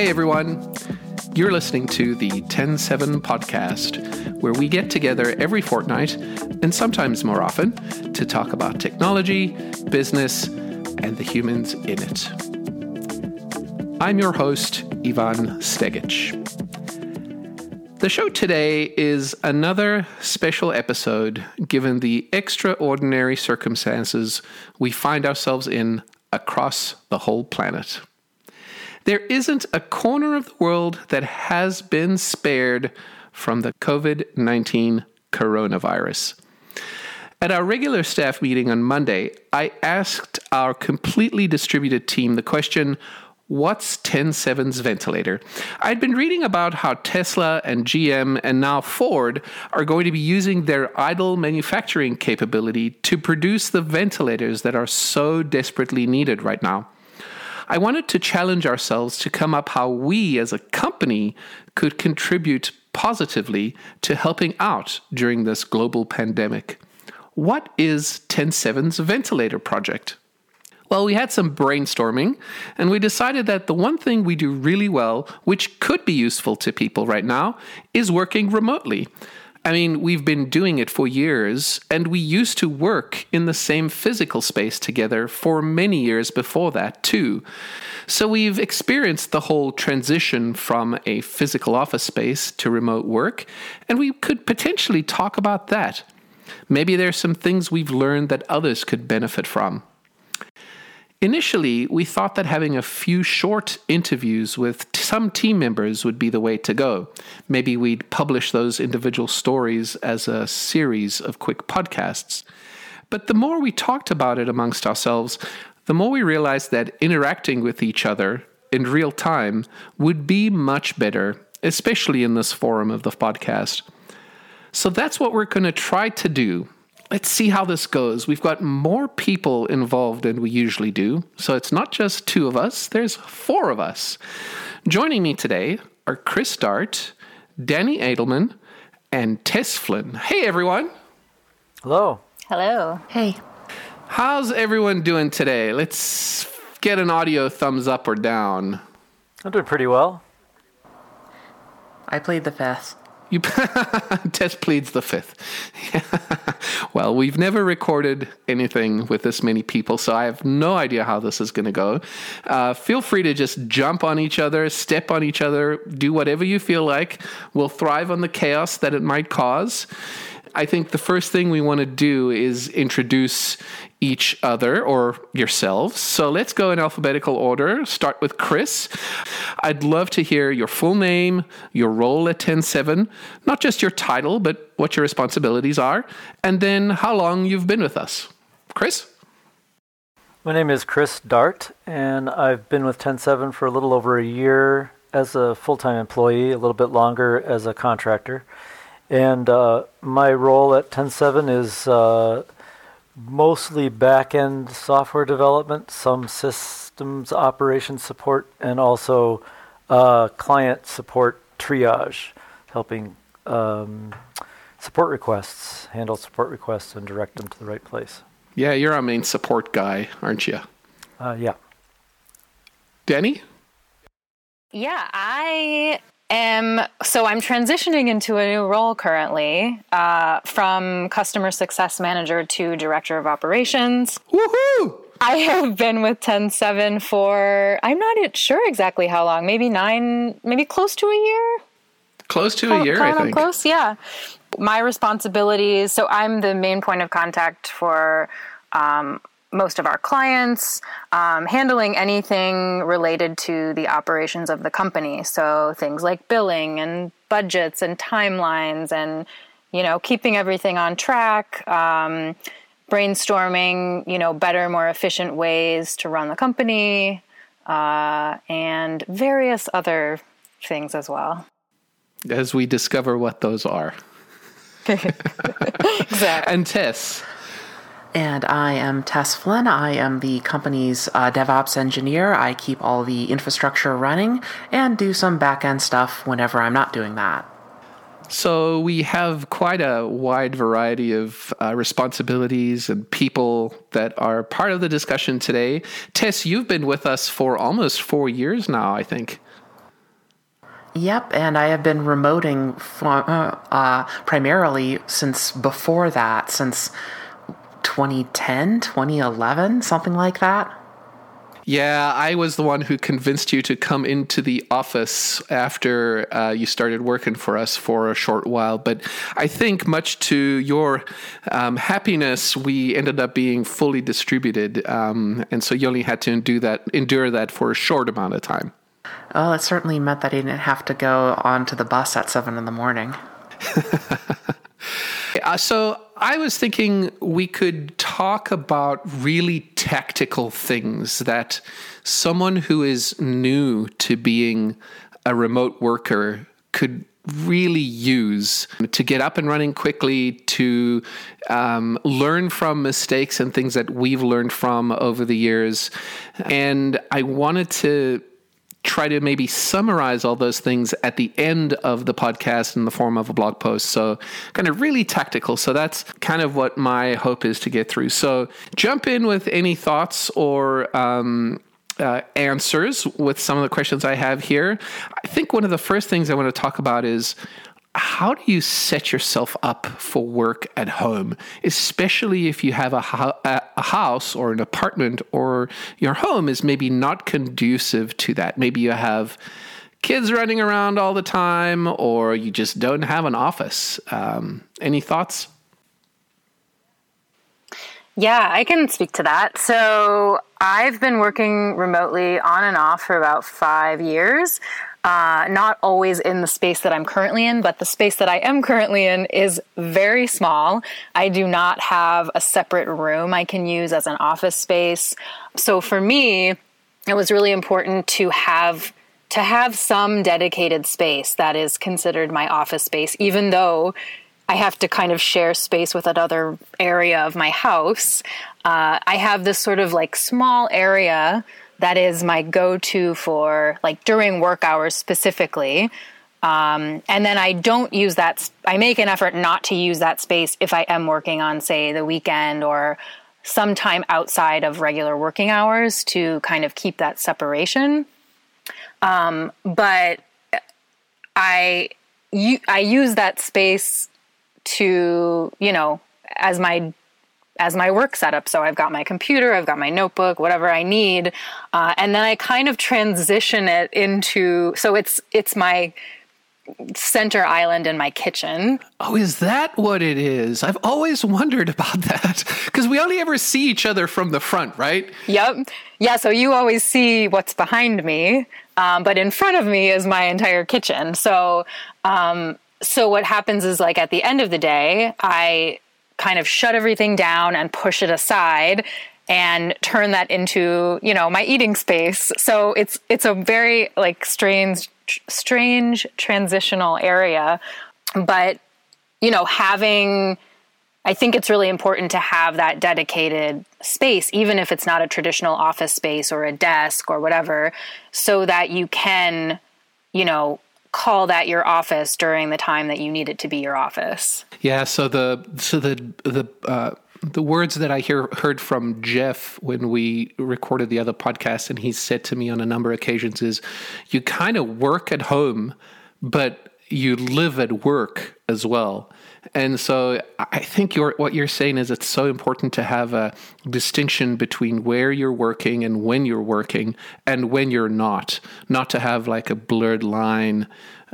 Hey everyone. You're listening to the TEN7 podcast, where we get together every fortnight and sometimes more often to talk about technology, business, and the humans in it. I'm your host, Ivan Stegic. The show today is another special episode given the extraordinary circumstances we find ourselves in across the whole planet. There isn't a corner of the world that has been spared from the COVID 19 coronavirus. At our regular staff meeting on Monday, I asked our completely distributed team the question What's TEN7's ventilator? I'd been reading about how Tesla and GM and now Ford are going to be using their idle manufacturing capability to produce the ventilators that are so desperately needed right now. I wanted to challenge ourselves to come up how we as a company could contribute positively to helping out during this global pandemic. What is TEN7's ventilator project? Well, we had some brainstorming and we decided that the one thing we do really well, which could be useful to people right now, is working remotely. I mean, we've been doing it for years, and we used to work in the same physical space together for many years before that, too. So we've experienced the whole transition from a physical office space to remote work, and we could potentially talk about that. Maybe there's some things we've learned that others could benefit from. Initially, we thought that having a few short interviews with some team members would be the way to go. Maybe we'd publish those individual stories as a series of quick podcasts. But the more we talked about it amongst ourselves, the more we realized that interacting with each other in real time would be much better, especially in this forum of the podcast. So that's what we're going to try to do let's see how this goes. We've got more people involved than we usually do. So it's not just two of us, there's four of us. Joining me today are Chris Dart, Dani Adelman, and Tess Flynn. Hey, everyone. Hello. Hello. Hey. How's everyone doing today? Let's get an audio thumbs up or down. I'm doing pretty well. I played the fifth. You pleads the fifth. well, we've never recorded anything with this many people, so I have no idea how this is going to go. Uh, feel free to just jump on each other, step on each other, do whatever you feel like. We'll thrive on the chaos that it might cause. I think the first thing we want to do is introduce each other or yourselves. So let's go in alphabetical order. Start with Chris. I'd love to hear your full name, your role at TEN7, not just your title, but what your responsibilities are, and then how long you've been with us. Chris? My name is Chris Dart, and I've been with TEN7 for a little over a year as a full time employee, a little bit longer as a contractor. And uh, my role at TEN7 is uh, mostly back end software development, some systems operation support, and also uh, client support triage, helping um, support requests, handle support requests, and direct them to the right place. Yeah, you're our main support guy, aren't you? Uh, yeah. Dani? Yeah, I am so I'm transitioning into a new role currently uh, from customer success manager to director of operations. Woohoo! I have been with TEN7 for I'm not sure exactly how long, maybe nine, maybe close to a year. Close to a year, I think. Close, yeah. My responsibilities. So I'm the main point of contact for um, most of our clients, um, handling anything related to the operations of the company. So things like billing and budgets and timelines and, you know, keeping everything on track, um, brainstorming, you know, better, more efficient ways to run the company, uh, and various other things as well. As we discover what those are. exactly. And Tess, and I am Tess Flynn. I am the company's uh, DevOps engineer. I keep all the infrastructure running and do some back end stuff whenever I'm not doing that. So we have quite a wide variety of uh, responsibilities and people that are part of the discussion today. Tess, you've been with us for almost four years now, I think. Yep, and I have been remoting uh, uh, primarily since before that, since 2010, 2011, something like that. Yeah, I was the one who convinced you to come into the office after uh, you started working for us for a short while. But I think, much to your um, happiness, we ended up being fully distributed, um, and so you only had to do that, endure that for a short amount of time. Well, it certainly meant that I didn't have to go onto the bus at seven in the morning. uh, so I was thinking we could talk about really tactical things that someone who is new to being a remote worker could really use to get up and running quickly, to um, learn from mistakes and things that we've learned from over the years. And I wanted to try to maybe summarize all those things at the end of the podcast in the form of a blog post. So, kind of really tactical. So, that's kind of what my hope is to get through. So, jump in with any thoughts or um, uh, answers with some of the questions I have here. I think one of the first things I want to talk about is how do you set yourself up for work at home, especially if you have a, a, house or an apartment or your home is maybe not conducive to that? Maybe you have kids running around all the time or you just don't have an office. Um, any thoughts? Yeah, I can speak to that. So I've been working remotely on and off for about five years uh, not always in the space that I'm currently in, but the space that I am currently in is very small. I do not have a separate room I can use as an office space. So for me, it was really important to have to have some dedicated space that is considered my office space, even though I have to kind of share space with another area of my house. Uh, I have this sort of like small area that is my go-to for like during work hours specifically. Um, and then i don't use that i make an effort not to use that space if i am working on say the weekend or sometime outside of regular working hours to kind of keep that separation. Um, but i i use that space to you know as my as my work setup. So I've got my computer, I've got my notebook, whatever I need, uh, and then I kind of transition it into. So it's it's my center island in my kitchen. Oh, is that what it is? I've always wondered about that because we only ever see each other from the front, right? Yep. Yeah, so you always see what's behind me, um, but in front of me is my entire kitchen. So, um, so what happens is like at the end of the day, I kind of shut everything down and push it aside and turn that into you know my eating space. So it's it's a very like strange strange transitional area. But you know having I think it's really important to have that dedicated space, even if it's not a traditional office space or a desk or whatever, so that you can, you know, call that your office during the time that you need it to be your office. Yeah. So the so the the uh, the words that I hear heard from Jeff when we recorded the other podcast, and he said to me on a number of occasions, is you kind of work at home, but you live at work as well. And so I think what you're saying is it's so important to have a distinction between where you're working and when you're working and when you're not, not to have like a blurred line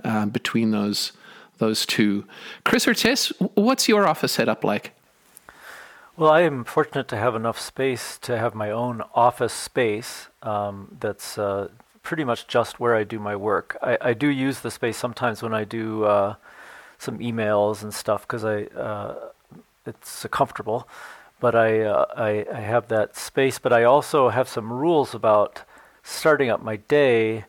uh, between those those two. Chris or Tess, what's your office setup like? Well, I am fortunate to have enough space to have my own office space um, that's uh, pretty much just where I do my work. I, I do use the space sometimes when I do uh, some emails and stuff because I uh, it's uh, comfortable. But I, uh, I I have that space. But I also have some rules about starting up my day,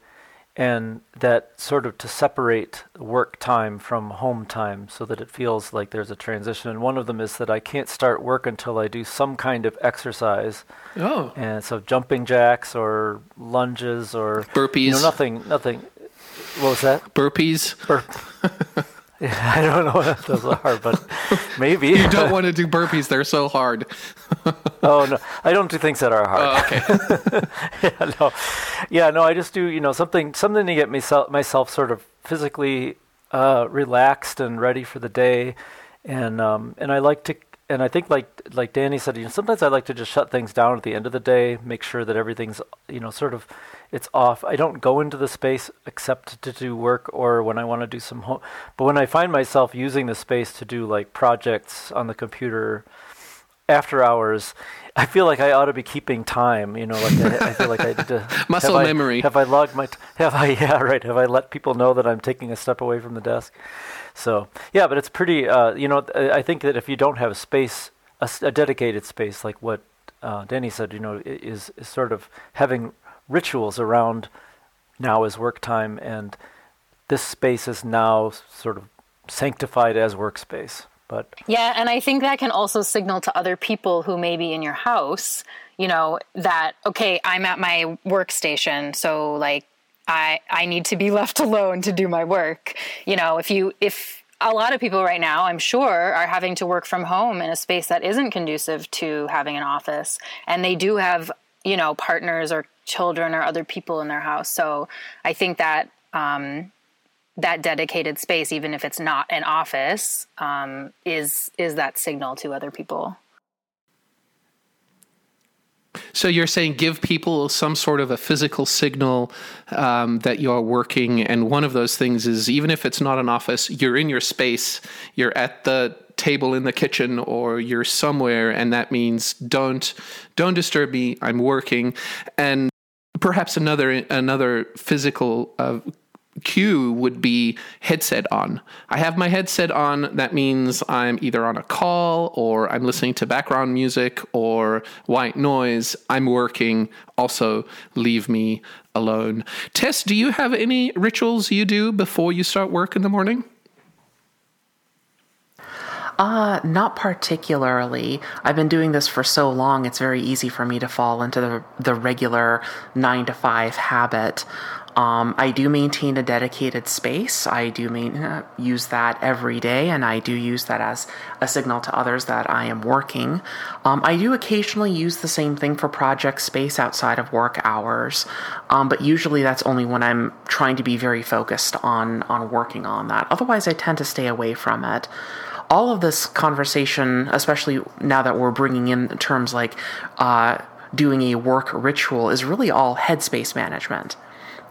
and that sort of to separate work time from home time so that it feels like there's a transition. And one of them is that I can't start work until I do some kind of exercise. Oh. And so jumping jacks or lunges or burpees. You know, nothing, nothing. What was that? Burpees. Bur- I don't know what those are, but maybe. you don't want to do burpees, they're so hard. oh, no. I don't do things that are hard. Oh, okay. yeah, no. Yeah, no, I just do, you know, something something to get myself, myself sort of physically uh, relaxed and ready for the day. And um, and I like to and I think like like Dani said, you know, sometimes I like to just shut things down at the end of the day, make sure that everything's you know sort of it's off. I don't go into the space except to do work or when I want to do some home. But when I find myself using the space to do like projects on the computer after hours, I feel like I ought to be keeping time. You know, like I, I feel like I need to muscle have memory. I, have I logged my? T- have I? Yeah, right. Have I let people know that I'm taking a step away from the desk? So yeah, but it's pretty. Uh, you know, I think that if you don't have a space, a, a dedicated space, like what uh, Dani said, you know, is, is sort of having rituals around now is work time, and this space is now sort of sanctified as workspace. But yeah, and I think that can also signal to other people who may be in your house, you know, that okay, I'm at my workstation, so like I I need to be left alone to do my work. You know, if you if a lot of people right now, I'm sure, are having to work from home in a space that isn't conducive to having an office, and they do have you know partners or children or other people in their house. So I think that um, that dedicated space, even if it's not an office, um, is is that signal to other people. So you're saying give people some sort of a physical signal um, that you're working, and one of those things is even if it's not an office, you're in your space, you're at the table in the kitchen, or you're somewhere, and that means don't don't disturb me. I'm working, and perhaps another another physical uh, cue would be headset on. I have my headset on. That means I'm either on a call or I'm listening to background music or white noise. I'm working. Also, leave me alone. Tess, do you have any rituals you do before you start work in the morning? Uh, not particularly. I've been doing this for so long, it's very easy for me to fall into the, the regular nine to five habit. Um, I do maintain a dedicated space. I do main, uh, use that every day, and I do use that as a signal to others that I am working. Um, I do occasionally use the same thing for project space outside of work hours, um, but usually that's only when I'm trying to be very focused on on working on that. Otherwise, I tend to stay away from it all of this conversation, especially now that we're bringing in terms like uh, doing a work ritual, is really all headspace management.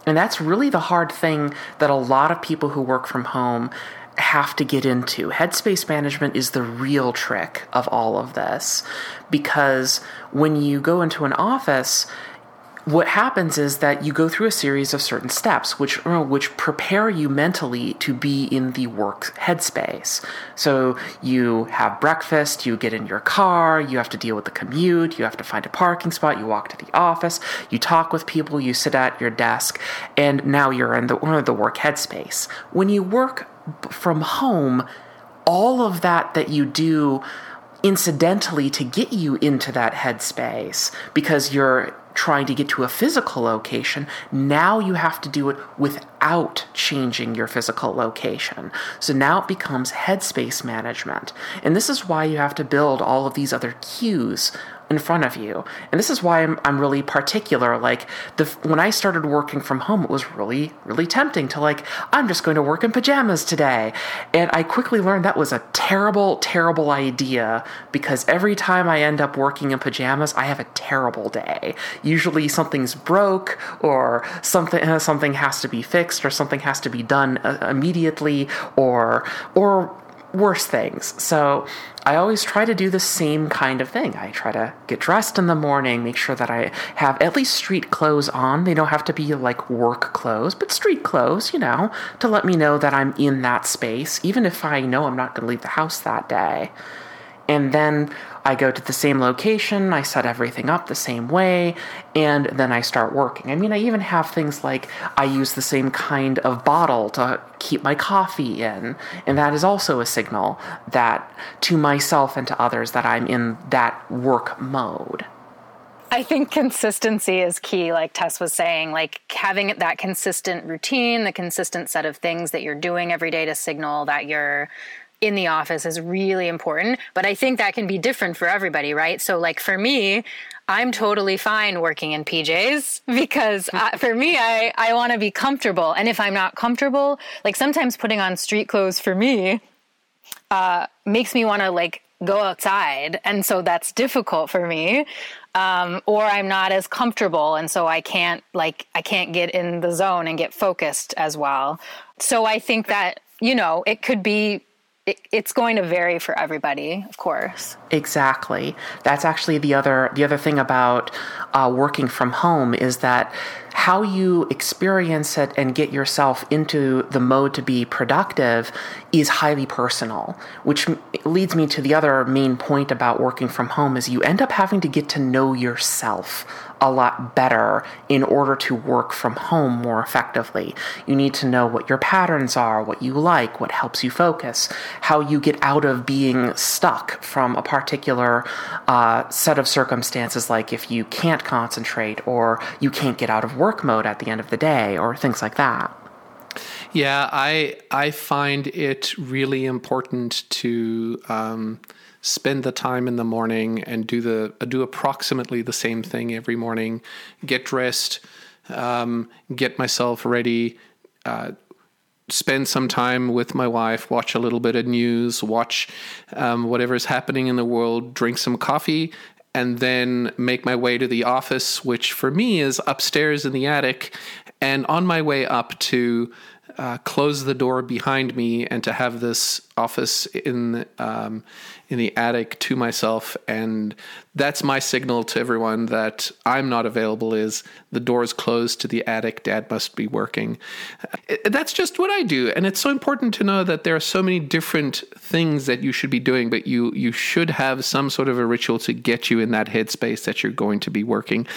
And that's really the hard thing that a lot of people who work from home have to get into. Headspace management is the real trick of all of this because when you go into an office, what happens is that you go through a series of certain steps which which prepare you mentally to be in the work headspace. So you have breakfast you get in your car you have to deal with the commute you have to find a parking spot you walk to the office you talk with people you sit at your desk and now you're in the, the work headspace. When you work from home all of that that you do incidentally to get you into that headspace because you're trying to get to a physical location, now you have to do it without changing your physical location. So now it becomes headspace management. And this is why you have to build all of these other cues in front of you. And this is why I'm, I'm really particular. Like the when I started working from home, it was really really tempting to like I'm just going to work in pajamas today. And I quickly learned that was a terrible terrible idea because every time I end up working in pajamas, I have a terrible day. Usually something's broke or something something has to be fixed or something has to be done uh, immediately or or worse things. So I always try to do the same kind of thing. I try to get dressed in the morning, make sure that I have at least street clothes on. They don't have to be like work clothes, but street clothes, you know, to let me know that I'm in that space, even if I know I'm not going to leave the house that day. And then I go to the same location, I set everything up the same way, and then I start working. I mean, I even have things like I use the same kind of bottle to keep my coffee in, and that is also a signal that to myself and to others that I'm in that work mode. I think consistency is key, like Tess was saying, like having that consistent routine, the consistent set of things that you're doing every day to signal that you're in the office is really important. But I think that can be different for everybody, right? So, like for me, I'm totally fine working in PJs because uh, for me, I, I want to be comfortable. And if I'm not comfortable, like sometimes putting on street clothes for me uh, makes me want to like go outside. And so that's difficult for me. Um, or I'm not as comfortable. And so I can't like, I can't get in the zone and get focused as well. So I think that, you know, it could be it's going to vary for everybody, of course. Exactly. That's actually the other the other thing about uh, working from home is that how you experience it and get yourself into the mode to be productive is highly personal, which leads me to the other main point about working from home is you end up having to get to know yourself a lot better in order to work from home more effectively. You need to know what your patterns are, what you like, what helps you focus, how you get out of being stuck from a particular uh, set of circumstances, like if you can't concentrate or you can't get out of work mode at the end of the day or things like that. Yeah, I I find it really important to um, spend the time in the morning and do the do approximately the same thing every morning. Get dressed, um, get myself ready. Uh, spend some time with my wife, watch a little bit of news, watch um, whatever's happening in the world, drink some coffee, and then make my way to the office, which for me is upstairs in the attic. And on my way up to uh, close the door behind me and to have this office in um, in the attic to myself and that's my signal to everyone that I'm not available is the door's closed to the attic dad must be working uh, that's just what I do and it's so important to know that there are so many different things that you should be doing but you you should have some sort of a ritual to get you in that headspace that you're going to be working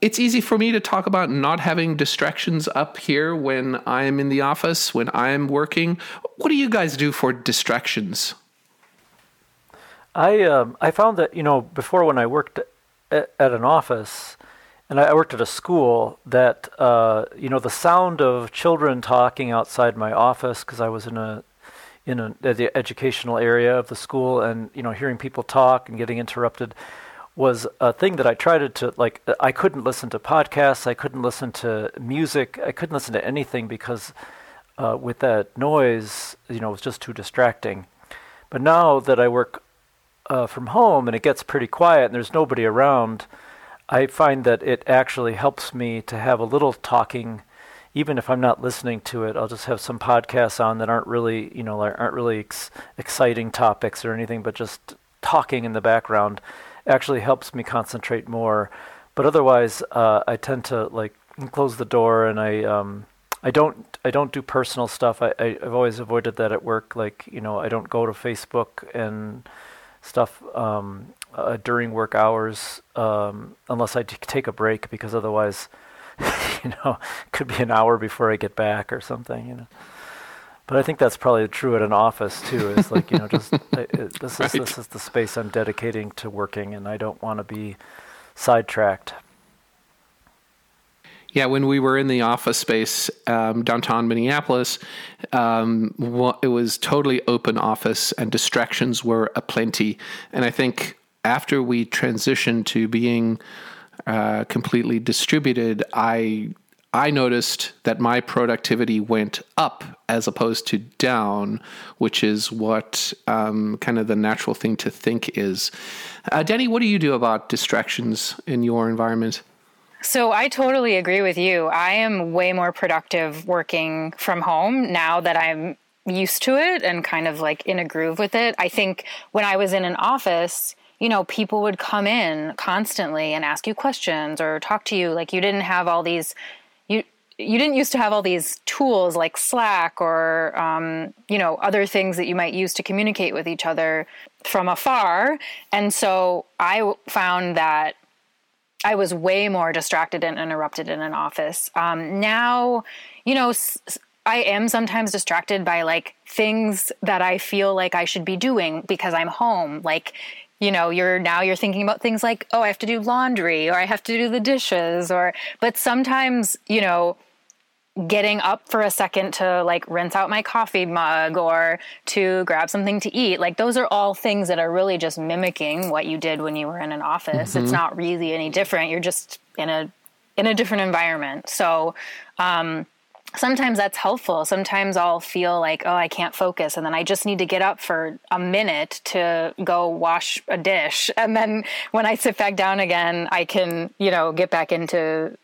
it's easy for me to talk about not having distractions up here when I'm in the office, when I'm working. What do you guys do for distractions? I um, I found that you know before when I worked at, at an office, and I worked at a school that uh, you know the sound of children talking outside my office because I was in a in a, the educational area of the school, and you know hearing people talk and getting interrupted was a thing that I tried to like. I couldn't listen to podcasts. I couldn't listen to music. I couldn't listen to anything because uh, with that noise, you know, it was just too distracting. But now that I work uh, from home and it gets pretty quiet and there's nobody around, I find that it actually helps me to have a little talking. Even if I'm not listening to it, I'll just have some podcasts on that aren't really, you know, like aren't really ex- exciting topics or anything, but just talking in the background actually helps me concentrate more. But otherwise, uh, I tend to like close the door and I um, I don't I don't do personal stuff. I, I have always avoided that at work. Like you know, I don't go to Facebook and stuff um, uh, during work hours um, unless I t- take a break because otherwise, you know, it could be an hour before I get back or something. You know. But I think that's probably true at an office too. Is like you know, just it, this right. is this is the space I'm dedicating to working, and I don't want to be sidetracked. Yeah, when we were in the office space um, downtown Minneapolis, um, it was totally open office, and distractions were aplenty. And I think after we transitioned to being uh, completely distributed, I I noticed that my productivity went up as opposed to down, which is what um, kind of the natural thing to think is. Uh, Dani, what do you do about distractions in your environment? So I totally agree with you. I am way more productive working from home now that I'm used to it and kind of like in a groove with it. I think when I was in an office, you know, people would come in constantly and ask you questions or talk to you. Like you didn't have all these you you didn't used to have all these tools like Slack or um, you know other things that you might use to communicate with each other from afar, and so I found that I was way more distracted and interrupted in an office. Um, now, you know, I am sometimes distracted by like things that I feel like I should be doing because I'm home, like you know you're now you're thinking about things like oh i have to do laundry or i have to do the dishes or but sometimes you know getting up for a second to like rinse out my coffee mug or to grab something to eat like those are all things that are really just mimicking what you did when you were in an office mm-hmm. it's not really any different you're just in a in a different environment so um sometimes that's helpful. Sometimes I'll feel like, oh, I can't focus. And then I just need to get up for a minute to go wash a dish. And then when I sit back down again, I can, you know, get back into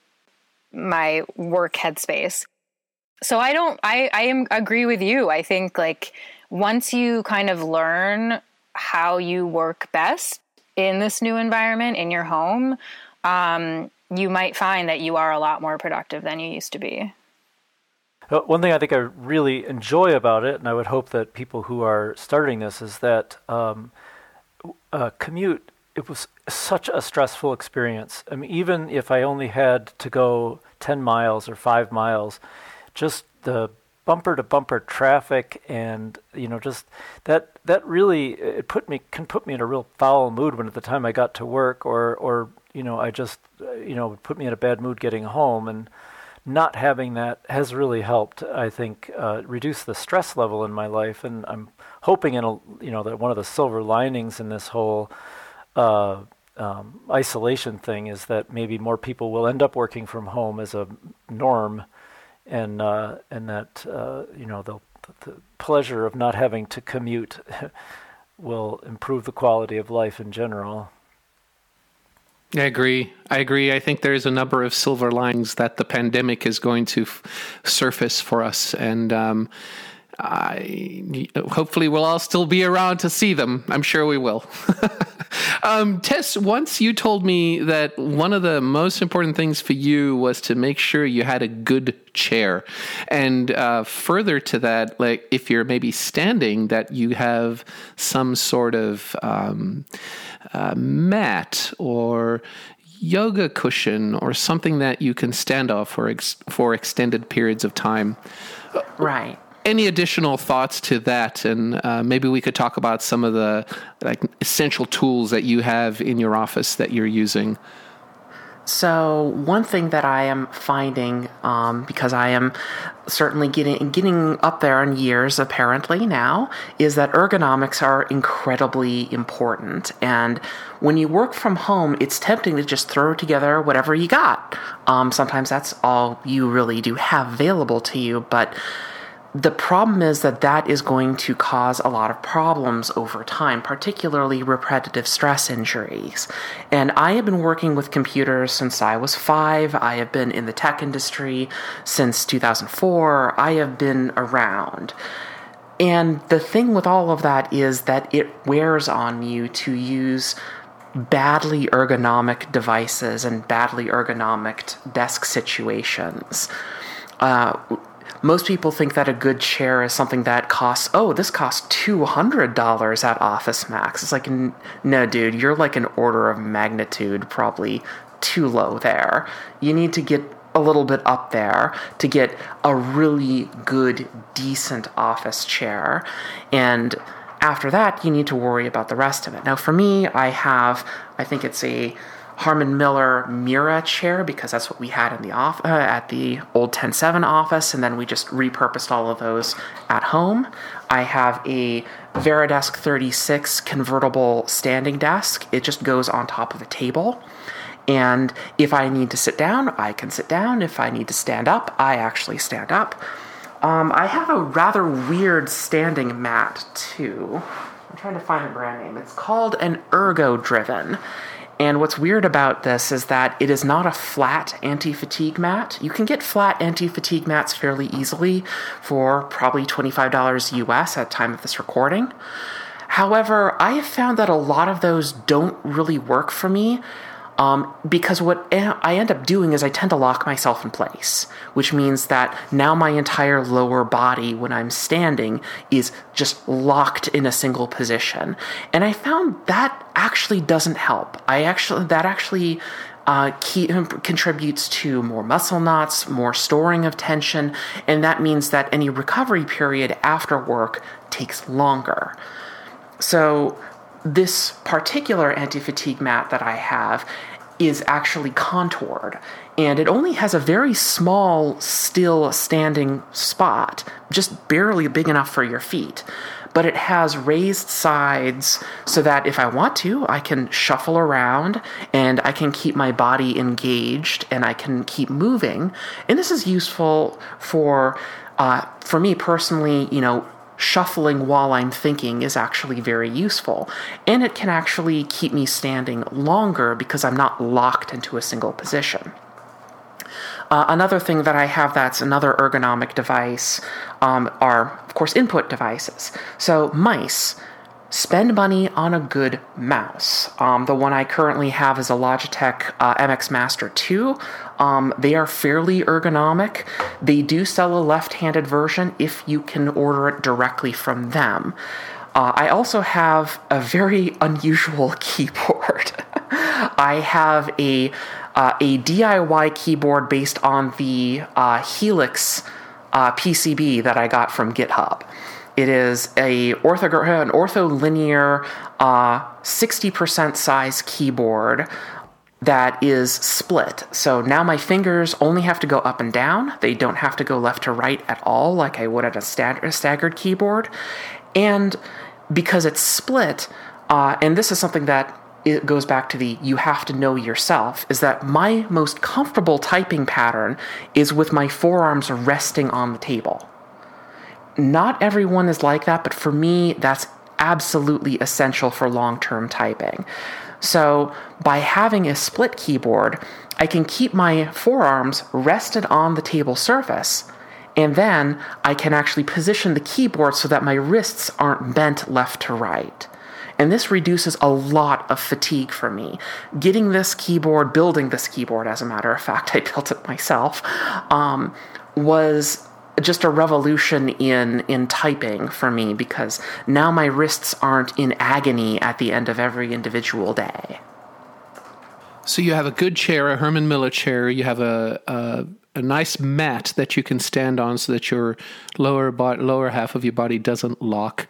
my work headspace. So I don't, I, I am, agree with you. I think like once you kind of learn how you work best in this new environment in your home, um, you might find that you are a lot more productive than you used to be. Uh, one thing I think I really enjoy about it, and I would hope that people who are starting this, is that um, uh, commute. It was such a stressful experience. I mean, even if I only had to go ten miles or five miles, just the bumper to bumper traffic and you know just that that really it put me can put me in a real foul mood when at the time I got to work or or you know I just you know put me in a bad mood getting home and not having that has really helped. I think uh, reduce the stress level in my life, and I'm hoping in a, you know that one of the silver linings in this whole uh, um, isolation thing is that maybe more people will end up working from home as a norm, and uh, and that uh, you know the, the pleasure of not having to commute will improve the quality of life in general. I agree. I agree. I think there's a number of silver linings that the pandemic is going to f- surface for us, and um, I hopefully we'll all still be around to see them. I'm sure we will. um, Tess, once you told me that one of the most important things for you was to make sure you had a good chair, and uh, further to that, like if you're maybe standing, that you have some sort of um, uh, mat or yoga cushion or something that you can stand off for ex- for extended periods of time. Right. Any additional thoughts to that, and uh, maybe we could talk about some of the like essential tools that you have in your office that you're using. So one thing that I am finding, um, because I am certainly getting getting up there in years apparently now, is that ergonomics are incredibly important. And when you work from home, it's tempting to just throw together whatever you got. Um, sometimes that's all you really do have available to you, but the problem is that that is going to cause a lot of problems over time, particularly repetitive stress injuries. And I have been working with computers since I was five. I have been in the tech industry since 2004. I have been around. And the thing with all of that is that it wears on you to use badly ergonomic devices and badly ergonomic desk situations. Uh, most people think that a good chair is something that costs, oh, this costs $200 at Office Max. It's like, no, dude, you're like an order of magnitude probably too low there. You need to get a little bit up there to get a really good, decent office chair. And after that, you need to worry about the rest of it. Now, for me, I have, I think it's a Herman Miller Mirra chair because that's what we had in the off uh, at the old TEN7 office, and then we just repurposed all of those at home. I have a Varidesk 36 convertible standing desk. It just goes on top of a table. And if I need to sit down, I can sit down. If I need to stand up, I actually stand up. Um, I have a rather weird standing mat too. I'm trying to find a brand name. It's called an Ergo Driven. And what's weird about this is that it is not a flat anti fatigue mat. You can get flat anti fatigue mats fairly easily for probably $25 US at time of this recording. However, I have found that a lot of those don't really work for me um, because what I end up doing is I tend to lock myself in place, which means that now my entire lower body, when I'm standing, is just locked in a single position. And I found that actually doesn't help. I actually, that actually uh, key, contributes to more muscle knots, more storing of tension, and that means that any recovery period after work takes longer. So, this particular anti fatigue mat that I have is actually contoured and it only has a very small, still standing spot, just barely big enough for your feet. But it has raised sides so that if I want to, I can shuffle around and I can keep my body engaged and I can keep moving. And this is useful for, uh, for me personally, you know, shuffling while I'm thinking is actually very useful. And it can actually keep me standing longer because I'm not locked into a single position. Uh, another thing that I have that's another ergonomic device um, are, of course, input devices. So, mice. Spend money on a good mouse. Um, the one I currently have is a Logitech uh, MX Master 2. Um, they are fairly ergonomic. They do sell a left handed version if you can order it directly from them. Uh, I also have a very unusual keyboard. I have a uh, a DIY keyboard based on the uh, Helix uh, PCB that I got from GitHub. It is a ortho, an ortholinear 60% uh, size keyboard that is split. So now my fingers only have to go up and down. They don't have to go left to right at all, like I would at a, stag- a staggered keyboard. And because it's split, uh, and this is something that it goes back to the you have to know yourself is that my most comfortable typing pattern is with my forearms resting on the table. Not everyone is like that, but for me, that's absolutely essential for long term typing. So, by having a split keyboard, I can keep my forearms rested on the table surface, and then I can actually position the keyboard so that my wrists aren't bent left to right. And this reduces a lot of fatigue for me. Getting this keyboard, building this keyboard, as a matter of fact, I built it myself, um, was just a revolution in in typing for me because now my wrists aren't in agony at the end of every individual day. So you have a good chair, a Herman Miller chair. You have a, a a nice mat that you can stand on so that your lower bo- lower half of your body doesn't lock.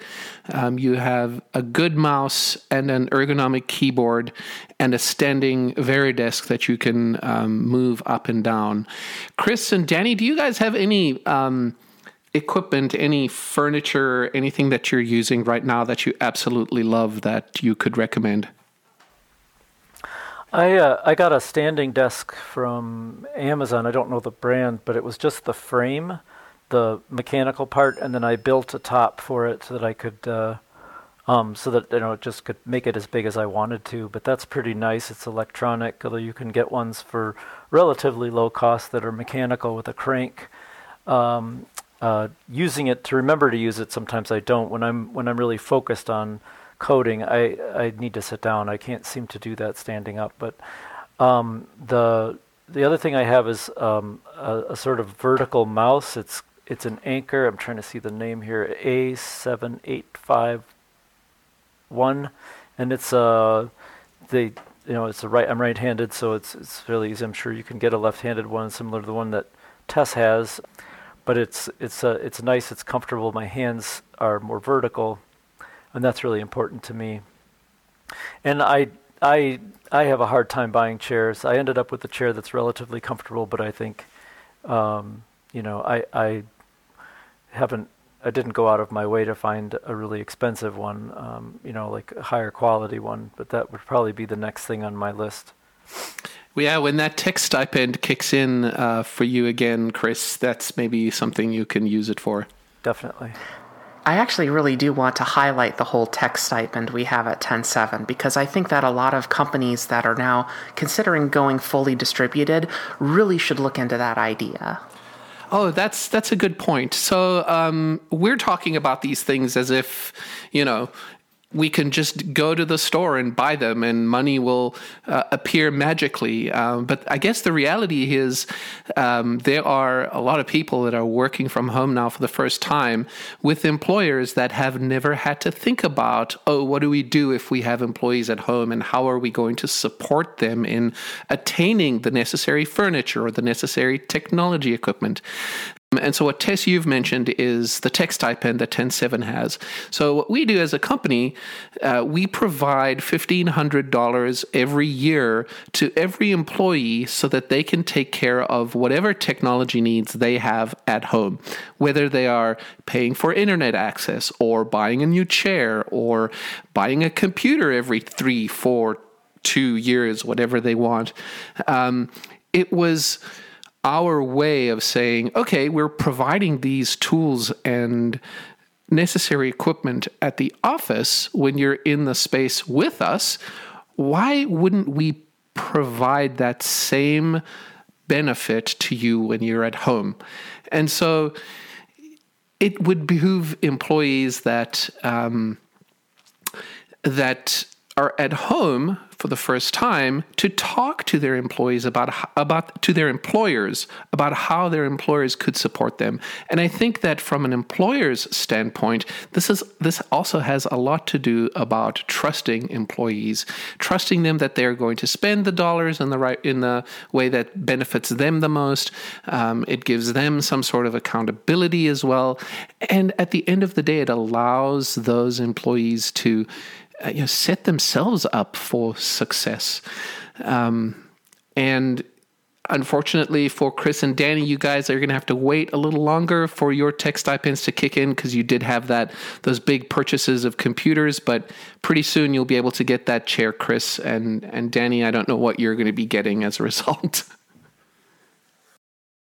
Um, you have a good mouse and an ergonomic keyboard and a standing Varidesk that you can um, move up and down. Chris and Dani, do you guys have any um, equipment, any furniture, anything that you're using right now that you absolutely love that you could recommend? I uh, I got a standing desk from Amazon. I don't know the brand, but it was just the frame, the mechanical part, and then I built a top for it so that I could, uh, um, so that you know, it just could make it as big as I wanted to. But that's pretty nice. It's electronic, although you can get ones for relatively low cost that are mechanical with a crank. Um, uh, using it to remember to use it. Sometimes I don't when I'm when I'm really focused on coding, I, I need to sit down. I can't seem to do that standing up. But um, the the other thing I have is um, a, a, sort of vertical mouse. It's it's an Anker. I'm trying to see the name here. A seven eight five one, and it's a uh, the you know it's a right. I'm right-handed, so it's it's really easy. I'm sure you can get a left-handed one similar to the one that Tess has, but it's it's a uh, it's nice. It's comfortable. My hands are more vertical and that's really important to me. And I I I have a hard time buying chairs. I ended up with a chair that's relatively comfortable, but I think um, you know I I haven't I didn't go out of my way to find a really expensive one, um, you know, like a higher quality one. But that would probably be the next thing on my list. Yeah, when that tech stipend kicks in uh, for you again, Chris, that's maybe something you can use it for. Definitely. I actually really do want to highlight the whole tech stipend we have at TEN7 because I think that a lot of companies that are now considering going fully distributed really should look into that idea. Oh, that's that's a good point. So um, we're talking about these things as if you know we can just go to the store and buy them and money will uh, appear magically. Um, but I guess the reality is um, there are a lot of people that are working from home now for the first time with employers that have never had to think about, oh, what do we do if we have employees at home and how are we going to support them in attaining the necessary furniture or the necessary technology equipment? And so, what Tess you've mentioned is the tech stipend that TEN7 has. So, what we do as a company, uh, we provide $1,500 every year to every employee so that they can take care of whatever technology needs they have at home, whether they are paying for internet access or buying a new chair or buying a computer every three, four, two years, whatever they want. Um, it was our way of saying, okay, we're providing these tools and necessary equipment at the office when you're in the space with us. Why wouldn't we provide that same benefit to you when you're at home? And so it would behoove employees that um, that are at home for the first time to talk to their employees about about to their employers about how their employers could support them. And I think that from an employer's standpoint, this is this also has a lot to do about trusting employees, trusting them that they're going to spend the dollars in the right in the way that benefits them the most. Um, it gives them some sort of accountability as well, and at the end of the day, it allows those employees to you know, set themselves up for success. Um, and unfortunately for Chris and Dani, you guys are going to have to wait a little longer for your tech stipends to kick in because you did have that those big purchases of computers. But pretty soon you'll be able to get that chair, Chris and and Dani. I don't know what you're going to be getting as a result.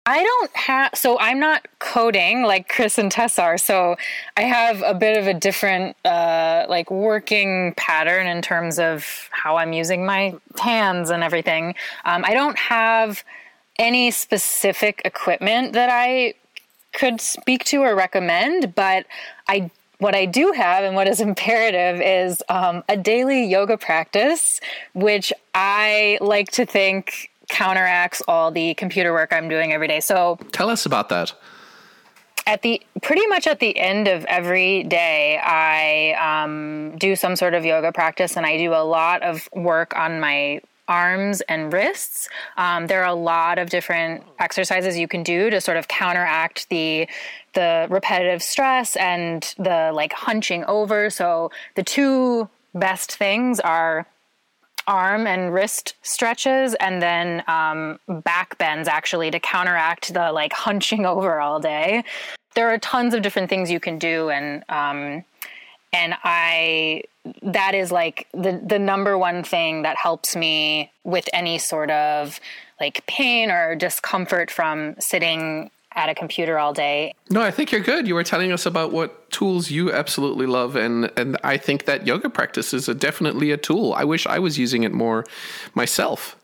I don't have, so I'm not coding like Chris and Tess are. So I have a bit of a different, uh, like working pattern in terms of how I'm using my hands and everything. Um, I don't have any specific equipment that I could speak to or recommend, but I what I do have and what is imperative is um, a daily yoga practice, which I like to think counteracts all the computer work I'm doing every day. So tell us about that. At the pretty much at the end of every day, I um, do some sort of yoga practice, and I do a lot of work on my arms and wrists. Um, there are a lot of different exercises you can do to sort of counteract the the repetitive stress and the like hunching over. So the two best things are arm and wrist stretches and then um, back bends actually to counteract the like hunching over all day. There are tons of different things you can do and um, and I that is like the the number one thing that helps me with any sort of like pain or discomfort from sitting at a computer all day. No, I think you're good. You were telling us about what tools you absolutely love, and and I think that yoga practice is a, definitely a tool. I wish I was using it more myself.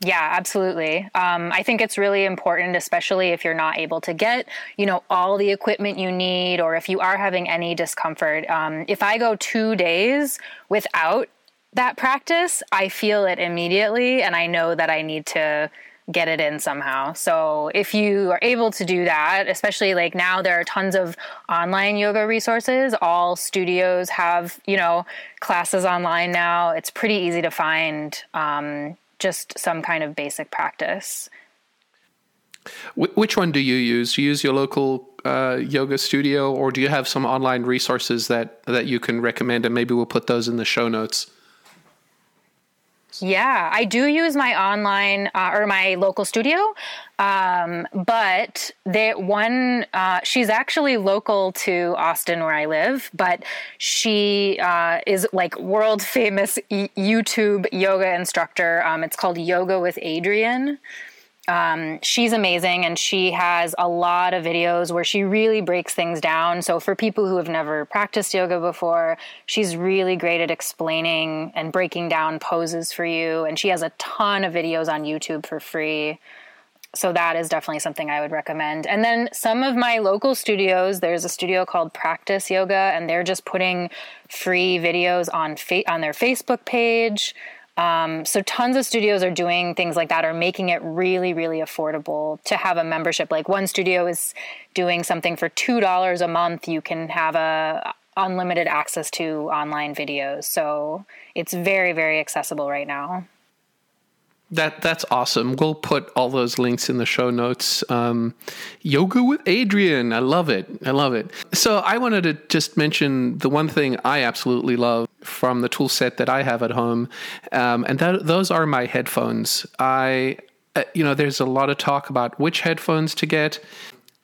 Yeah, absolutely. Um, I think it's really important, especially if you're not able to get, you know, all the equipment you need, or if you are having any discomfort. Um, if I go two days without that practice, I feel it immediately, and I know that I need to get it in somehow. So if you are able to do that, especially like now there are tons of online yoga resources. All studios have, you know, classes online now. It's pretty easy to find um, just some kind of basic practice. Which one do you use? Do you use your local uh, yoga studio, or do you have some online resources that that you can recommend? And maybe we'll put those in the show notes. Yeah, I do use my online uh, or my local studio, um, but the one uh, she's actually local to Austin where I live, but she uh, is like world famous YouTube yoga instructor. Um, it's called Yoga with Adriene um, she's amazing and she has a lot of videos where she really breaks things down. So, for people who have never practiced yoga before, she's really great at explaining and breaking down poses for you. And she has a ton of videos on YouTube for free. So, that is definitely something I would recommend. And then, some of my local studios, there's a studio called Practice Yoga, and they're just putting free videos on, fa- on their Facebook page. Um, so tons of studios are doing things like that, are making it really, really affordable to have a membership. Like one studio is doing something for two dollars a month. You can have a unlimited access to online videos. So it's very, very accessible right now. That that's awesome. We'll put all those links in the show notes. Um, yoga with Adriene, I love it. I love it. So I wanted to just mention the one thing I absolutely love from the tool set that I have at home, um, and that those are my headphones. I, uh, you know, there's a lot of talk about which headphones to get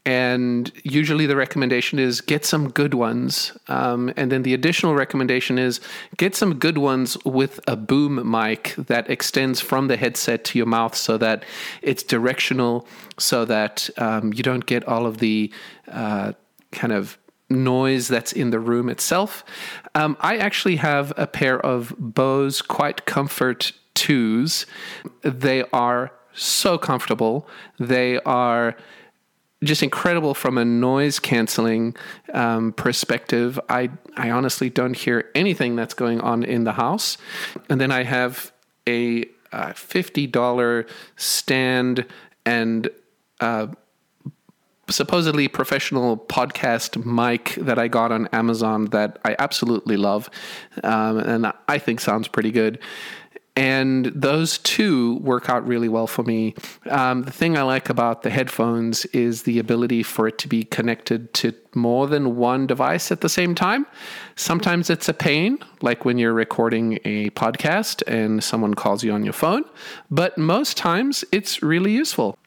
and usually the recommendation is get some good ones um, and then the additional recommendation is get some good ones with a boom mic that extends from the headset to your mouth so that it's directional so that um, you don't get all of the uh, kind of noise that's in the room itself. Um, i actually have a pair of Bose QuietComfort 2s they are so comfortable. They are just incredible from a noise canceling um, perspective. I I honestly don't hear anything that's going on in the house, and then I have a fifty dollar stand and. Uh, supposedly professional podcast mic that I got on Amazon that I absolutely love, um, and I think sounds pretty good and those two work out really well for me. Um, the thing I like about the headphones is the ability for it to be connected to more than one device at the same time. Sometimes it's a pain, like when you're recording a podcast and someone calls you on your phone, but most times it's really useful.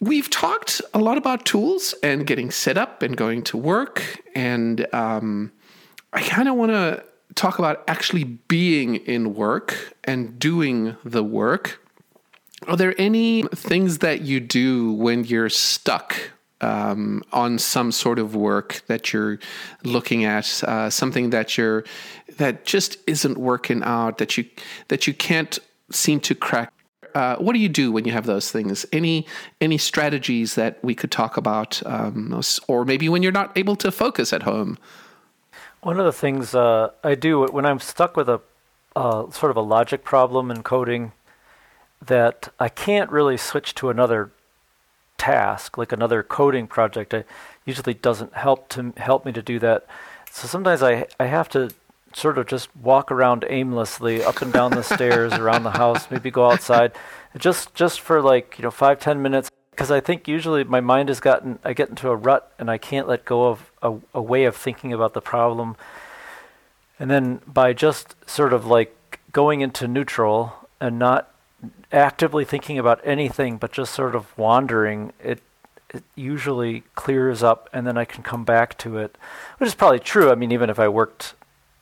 We've talked a lot about tools and getting set up and going to work, and um, I kind of want to talk about actually being in work and doing the work. Are there any things that you do when you're stuck um, on some sort of work that you're looking at, uh, something that you're that just isn't working out, that you that you can't seem to crack? Uh, what do you do when you have those things? Any any strategies that we could talk about, um, or maybe when you're not able to focus at home? One of the things uh, I do when I'm stuck with a uh, sort of a logic problem in coding that I can't really switch to another task, like another coding project, it usually doesn't help to help me to do that. So sometimes I I have to sort of just walk around aimlessly up and down the stairs around the house, maybe go outside, just just for like you know five ten minutes because I think usually my mind has gotten I get into a rut and I can't let go of a, a, way of thinking about the problem. And then by just sort of like going into neutral and not actively thinking about anything but just sort of wandering, it it usually clears up and then I can come back to it, which is probably true. I mean, even if I worked,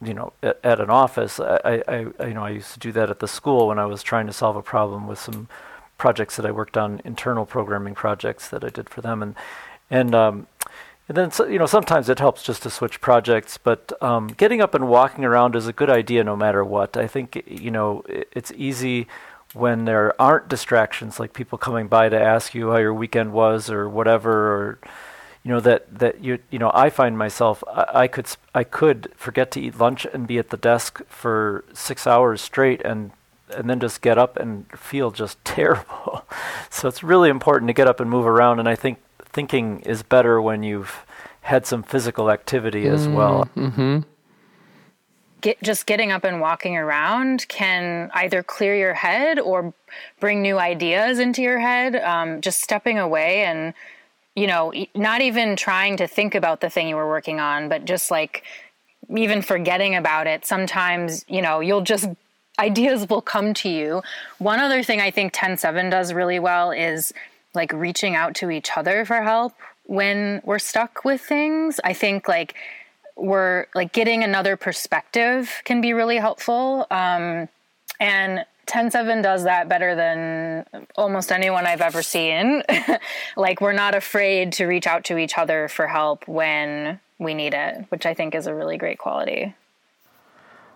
you know, at, at an office, I, I, I, you know, I used to do that at the school when I was trying to solve a problem with some projects that I worked on, internal programming projects that I did for them, and and um, and then you know sometimes it helps just to switch projects, but um, getting up and walking around is a good idea no matter what. I think you know it's easy when there aren't distractions like people coming by to ask you how your weekend was or whatever or you know that that you you know I find myself I, I, could I could forget to eat lunch and be at the desk for 6 hours straight and and then just get up and feel just terrible. so it's really important to get up and move around. And I think thinking is better when you've had some physical activity as mm, well. Mm-hmm. Get, just getting up and walking around can either clear your head or bring new ideas into your head. Um, just stepping away and, you know, not even trying to think about the thing you were working on, but just like even forgetting about it. Sometimes, you know, you'll just ideas will come to you. One other thing I think TEN7 does really well is like reaching out to each other for help when we're stuck with things. I think like we're like getting another perspective can be really helpful. Um, and TEN7 does that better than almost anyone I've ever seen. like we're not afraid to reach out to each other for help when we need it, which I think is a really great quality.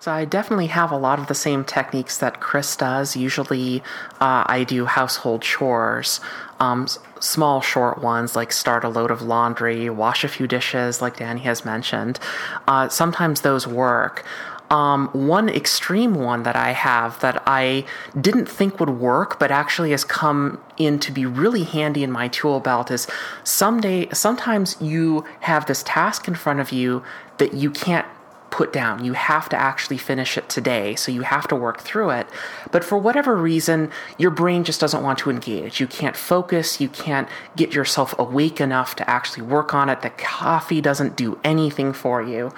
So I definitely have a lot of the same techniques that Chris does. Usually, uh, I do household chores, um, small, short ones like start a load of laundry, wash a few dishes, like Dani has mentioned. Uh, sometimes those work. Um, one extreme one that I have that I didn't think would work, but actually has come in to be really handy in my tool belt is someday, sometimes you have this task in front of you that you can't put down. You have to actually finish it today. So you have to work through it. But for whatever reason, your brain just doesn't want to engage. You can't focus. You can't get yourself awake enough to actually work on it. The coffee doesn't do anything for you.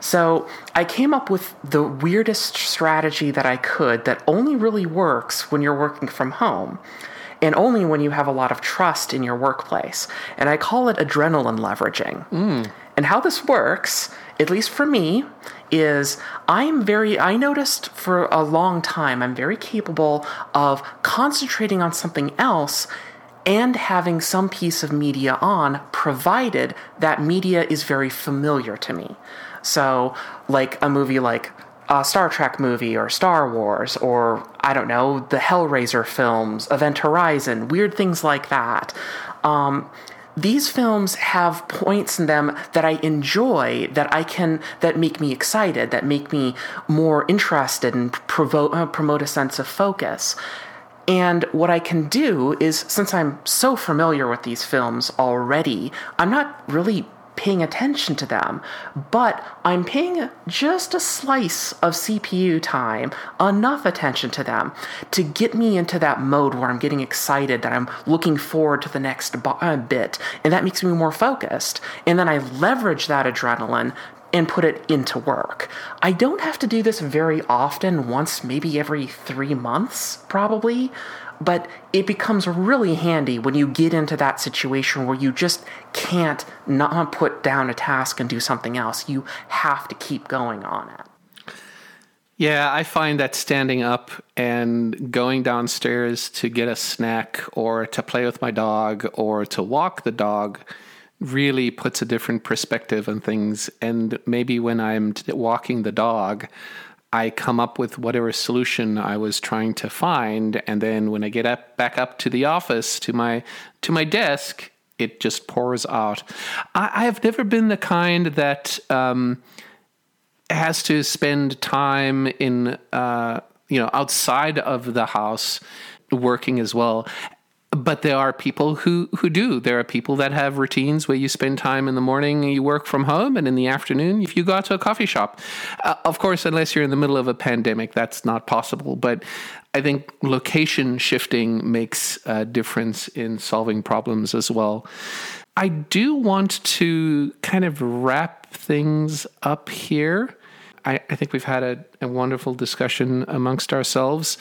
So I came up with the weirdest strategy that I could that only really works when you're working from home and only when you have a lot of trust in your workplace. And I call it adrenaline leveraging. Mm. And how this works, at least for me, is I'm very, I noticed for a long time, I'm very capable of concentrating on something else and having some piece of media on, provided that media is very familiar to me. So, like a movie like a Star Trek movie or Star Wars or, I don't know, the Hellraiser films, Event Horizon, weird things like that. Um, these films have points in them that I enjoy, that I can, that make me excited, that make me more interested and uh, promote a sense of focus. And what I can do is, since I'm so familiar with these films already, I'm not really paying attention to them, but I'm paying just a slice of CPU time, enough attention to them to get me into that mode where I'm getting excited, that I'm looking forward to the next uh, bit, and that makes me more focused. And then I leverage that adrenaline and put it into work. I don't have to do this very often, once maybe every three months, probably, but it becomes really handy when you get into that situation where you just can't not put down a task and do something else. You have to keep going on it. Yeah, I find that standing up and going downstairs to get a snack or to play with my dog or to walk the dog really puts a different perspective on things. And maybe when I'm walking the dog, I come up with whatever solution I was trying to find, and then when I get up back up to the office to my to my desk, it just pours out. I, have never been the kind that um, has to spend time in uh, you know outside of the house working as well but there are people who who do. There are people that have routines where you spend time in the morning, you work from home, and in the afternoon, if you go out to a coffee shop. Uh, of course, unless you're in the middle of a pandemic, that's not possible. But I think location shifting makes a difference in solving problems as well. I do want to kind of wrap things up here. I, I think we've had a, a wonderful discussion amongst ourselves.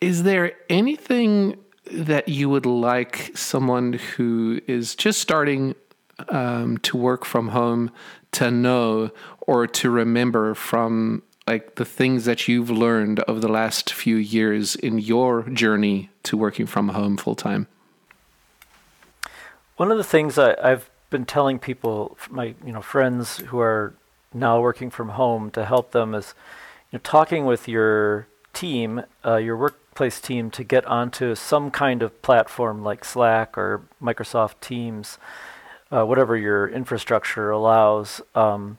Is there anything that you would like someone who is just starting um, to work from home to know or to remember from like the things that you've learned over the last few years in your journey to working from home full time? One of the things I, have been telling people, my you know friends who are now working from home, to help them is you know, talking with your team, uh, your work team to get onto some kind of platform like Slack or Microsoft Teams, uh, whatever your infrastructure allows, um,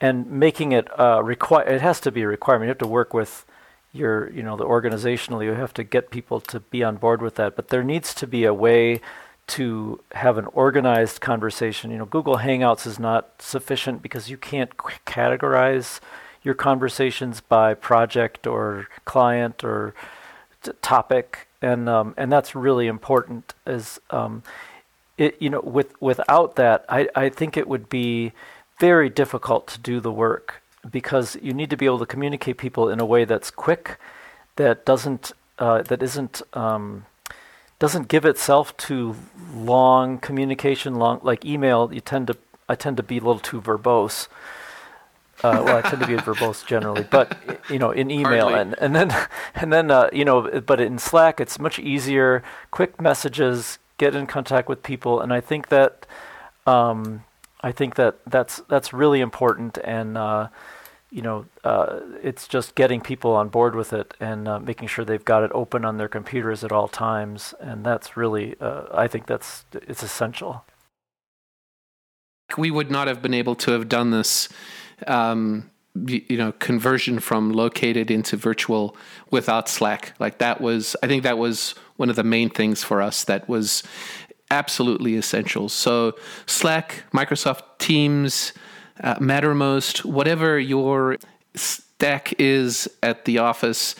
and making it uh, require. It has to be a requirement. You have to work with your, you know, the organizationally. You have to get people to be on board with that. But there needs to be a way to have an organized conversation. You know, Google Hangouts is not sufficient because you can't categorize your conversations by project or client or topic, and um, and that's really important. Is um, it you know with without that, I I think it would be very difficult to do the work because you need to be able to communicate people in a way that's quick, that doesn't uh, that isn't um, doesn't give itself to long communication, long like email. You tend to I tend to be a little too verbose. Uh, well, I tend to be verbose generally, but you know, in email Hardly. and and then and then uh, you know, but in Slack, it's much easier. Quick messages, get in contact with people, and I think that um, I think that that's that's really important, and uh, you know, uh, it's just getting people on board with it and uh, making sure they've got it open on their computers at all times, and that's really, uh, I think that's it's essential. We would not have been able to have done this um, you know conversion from located into virtual without slack. Like that was i think that was one of the main things for us that was absolutely essential. So slack microsoft teams uh, Mattermost, whatever your stack is at the office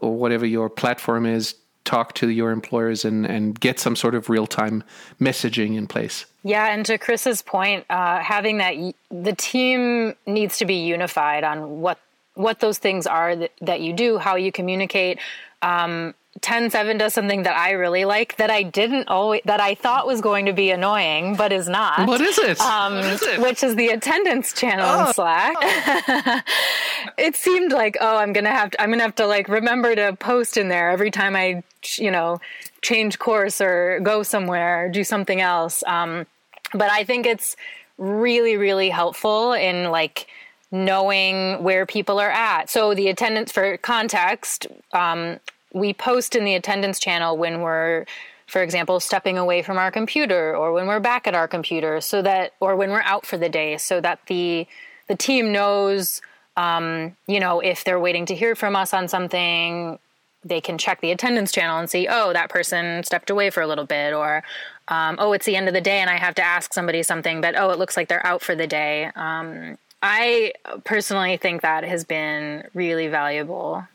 or whatever your platform is, talk to your employers and, and get some sort of real time messaging in place. Yeah, and to Chris's point, uh, having that the team needs to be unified on what what those things are that, that you do, how you communicate. Um, TEN7 does something that I really like that I didn't always that I thought was going to be annoying but is not. What is it? Um, is it? Which is the attendance channel oh. in Slack. it seemed like oh I'm gonna have to I'm gonna have to like remember to post in there every time I you know change course or go somewhere or do something else. Um, but I think it's really really helpful in like knowing where people are at. So the attendance for context. Um, we post in the attendance channel when we're for example stepping away from our computer or when we're back at our computer so that or when we're out for the day so that the the team knows um, you know if they're waiting to hear from us on something they can check the attendance channel and see oh that person stepped away for a little bit or um, oh it's the end of the day and i have to ask somebody something but oh it looks like they're out for the day. Um, i personally think that has been really valuable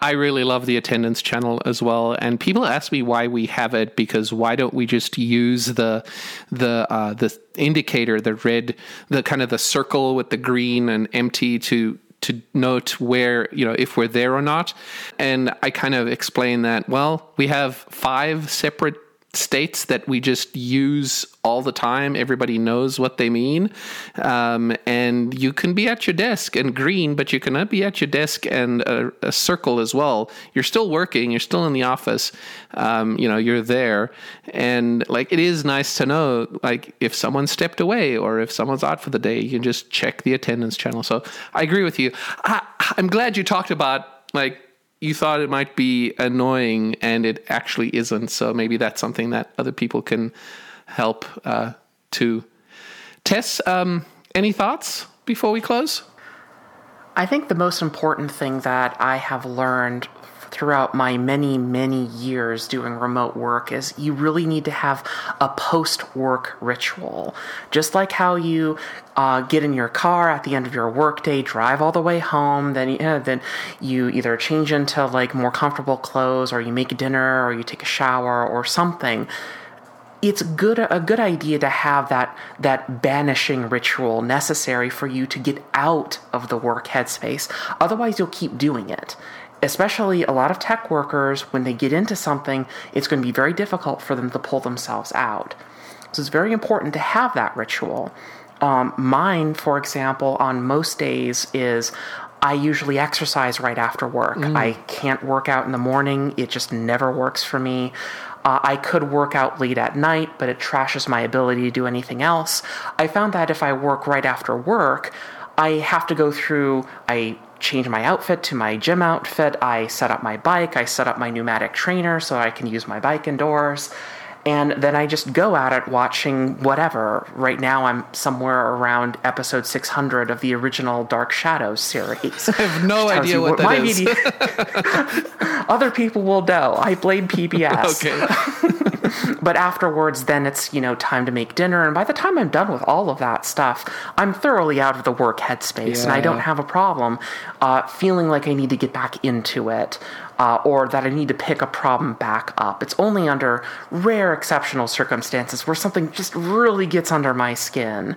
I really love the attendance channel as well, and people ask me why we have it because why don't we just use the the uh, the indicator, the red, the kind of the circle with the green and empty to to note where you know if we're there or not, and I kind of explain that well we have five separate states that we just use all the time. Everybody knows what they mean. Um, and you can be at your desk and green, but you cannot be at your desk and a, a circle as well. You're still working, you're still in the office, um, you know, you're there. And like, it is nice to know, like, if someone stepped away or if someone's out for the day, you can just check the attendance channel. So I agree with you. I, I'm glad you talked about like you thought it might be annoying and it actually isn't. So maybe that's something that other people can help uh, to. Tess, um, any thoughts before we close? I think the most important thing that I have learned throughout my many, many years doing remote work is you really need to have a post work ritual. Just like how you uh, get in your car at the end of your workday, drive all the way home, then, you then you either change into like more comfortable clothes or you make dinner or you take a shower or something. It's good a good idea to have that that banishing ritual necessary for you to get out of the work headspace. Otherwise you'll keep doing it especially a lot of tech workers, when they get into something, it's going to be very difficult for them to pull themselves out. So it's very important to have that ritual. Um, mine, for example, on most days is I usually exercise right after work. Mm. I can't work out in the morning, it just never works for me. Uh, I could work out late at night, but it trashes my ability to do anything else. I found that if I work right after work, I have to go through, I change my outfit to my gym outfit. I set up my bike. I set up my pneumatic trainer so I can use my bike indoors. And then I just go at it watching whatever. Right now, I'm somewhere around episode 600 of the original Dark Shadows series. I have no idea what, what that is. Other people will know. I blame PBS. okay. But afterwards, then it's, you know, time to make dinner. And by the time I'm done with all of that stuff, I'm thoroughly out of the work headspace yeah. and I don't have a problem uh, feeling like I need to get back into it. Uh, or that I need to pick a problem back up. It's only under rare exceptional circumstances where something just really gets under my skin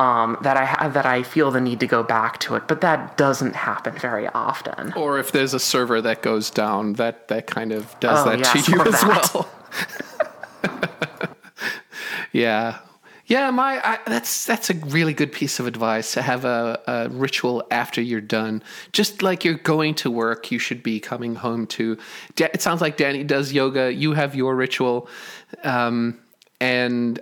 um, that I have that I feel the need to go back to it. But that doesn't happen very often. Or if there's a server that goes down, that that kind of does oh, that yeah, to you as that. well. yeah. Yeah, my I, that's that's a really good piece of advice to have a, a, ritual after you're done. Just like you're going to work, you should be coming home to. It sounds like Dani does yoga. You have your ritual, um, and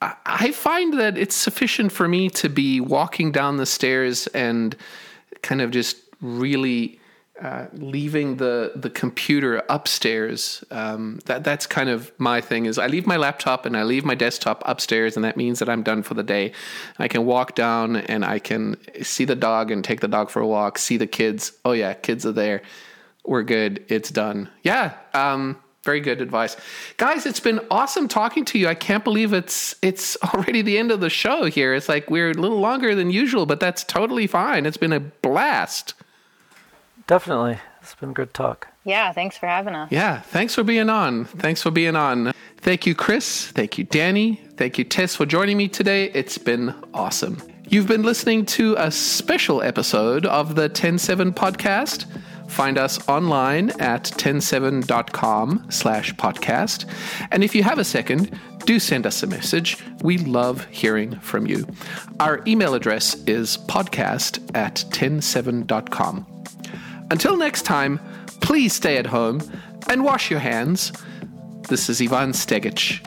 I, I find that it's sufficient for me to be walking down the stairs and kind of just really uh, leaving the the computer upstairs. Um, that that's kind of my thing. Is I leave my laptop and I leave my desktop upstairs, and that means that I'm done for the day. I can walk down and I can see the dog and take the dog for a walk. See the kids. Oh yeah, kids are there. We're good. It's done. Yeah. Um, Very good advice. Guys, it's been awesome talking to you. I can't believe it's it's already the end of the show here. It's like we're a little longer than usual, but that's totally fine. It's been a blast. Definitely. It's been good talk. Yeah, thanks for having us. Yeah, thanks for being on. Thanks for being on. Thank you, Chris. Thank you, Dani. Thank you, Tess, for joining me today. It's been awesome. You've been listening to a special episode of the TEN7 podcast. Find us online at TEN7.com slash podcast. And if you have a second, do send us a message. We love hearing from you. Our email address is podcast at TEN7.com. Until next time, please stay at home and wash your hands. This is Ivan Stegic.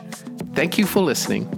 Thank you for listening.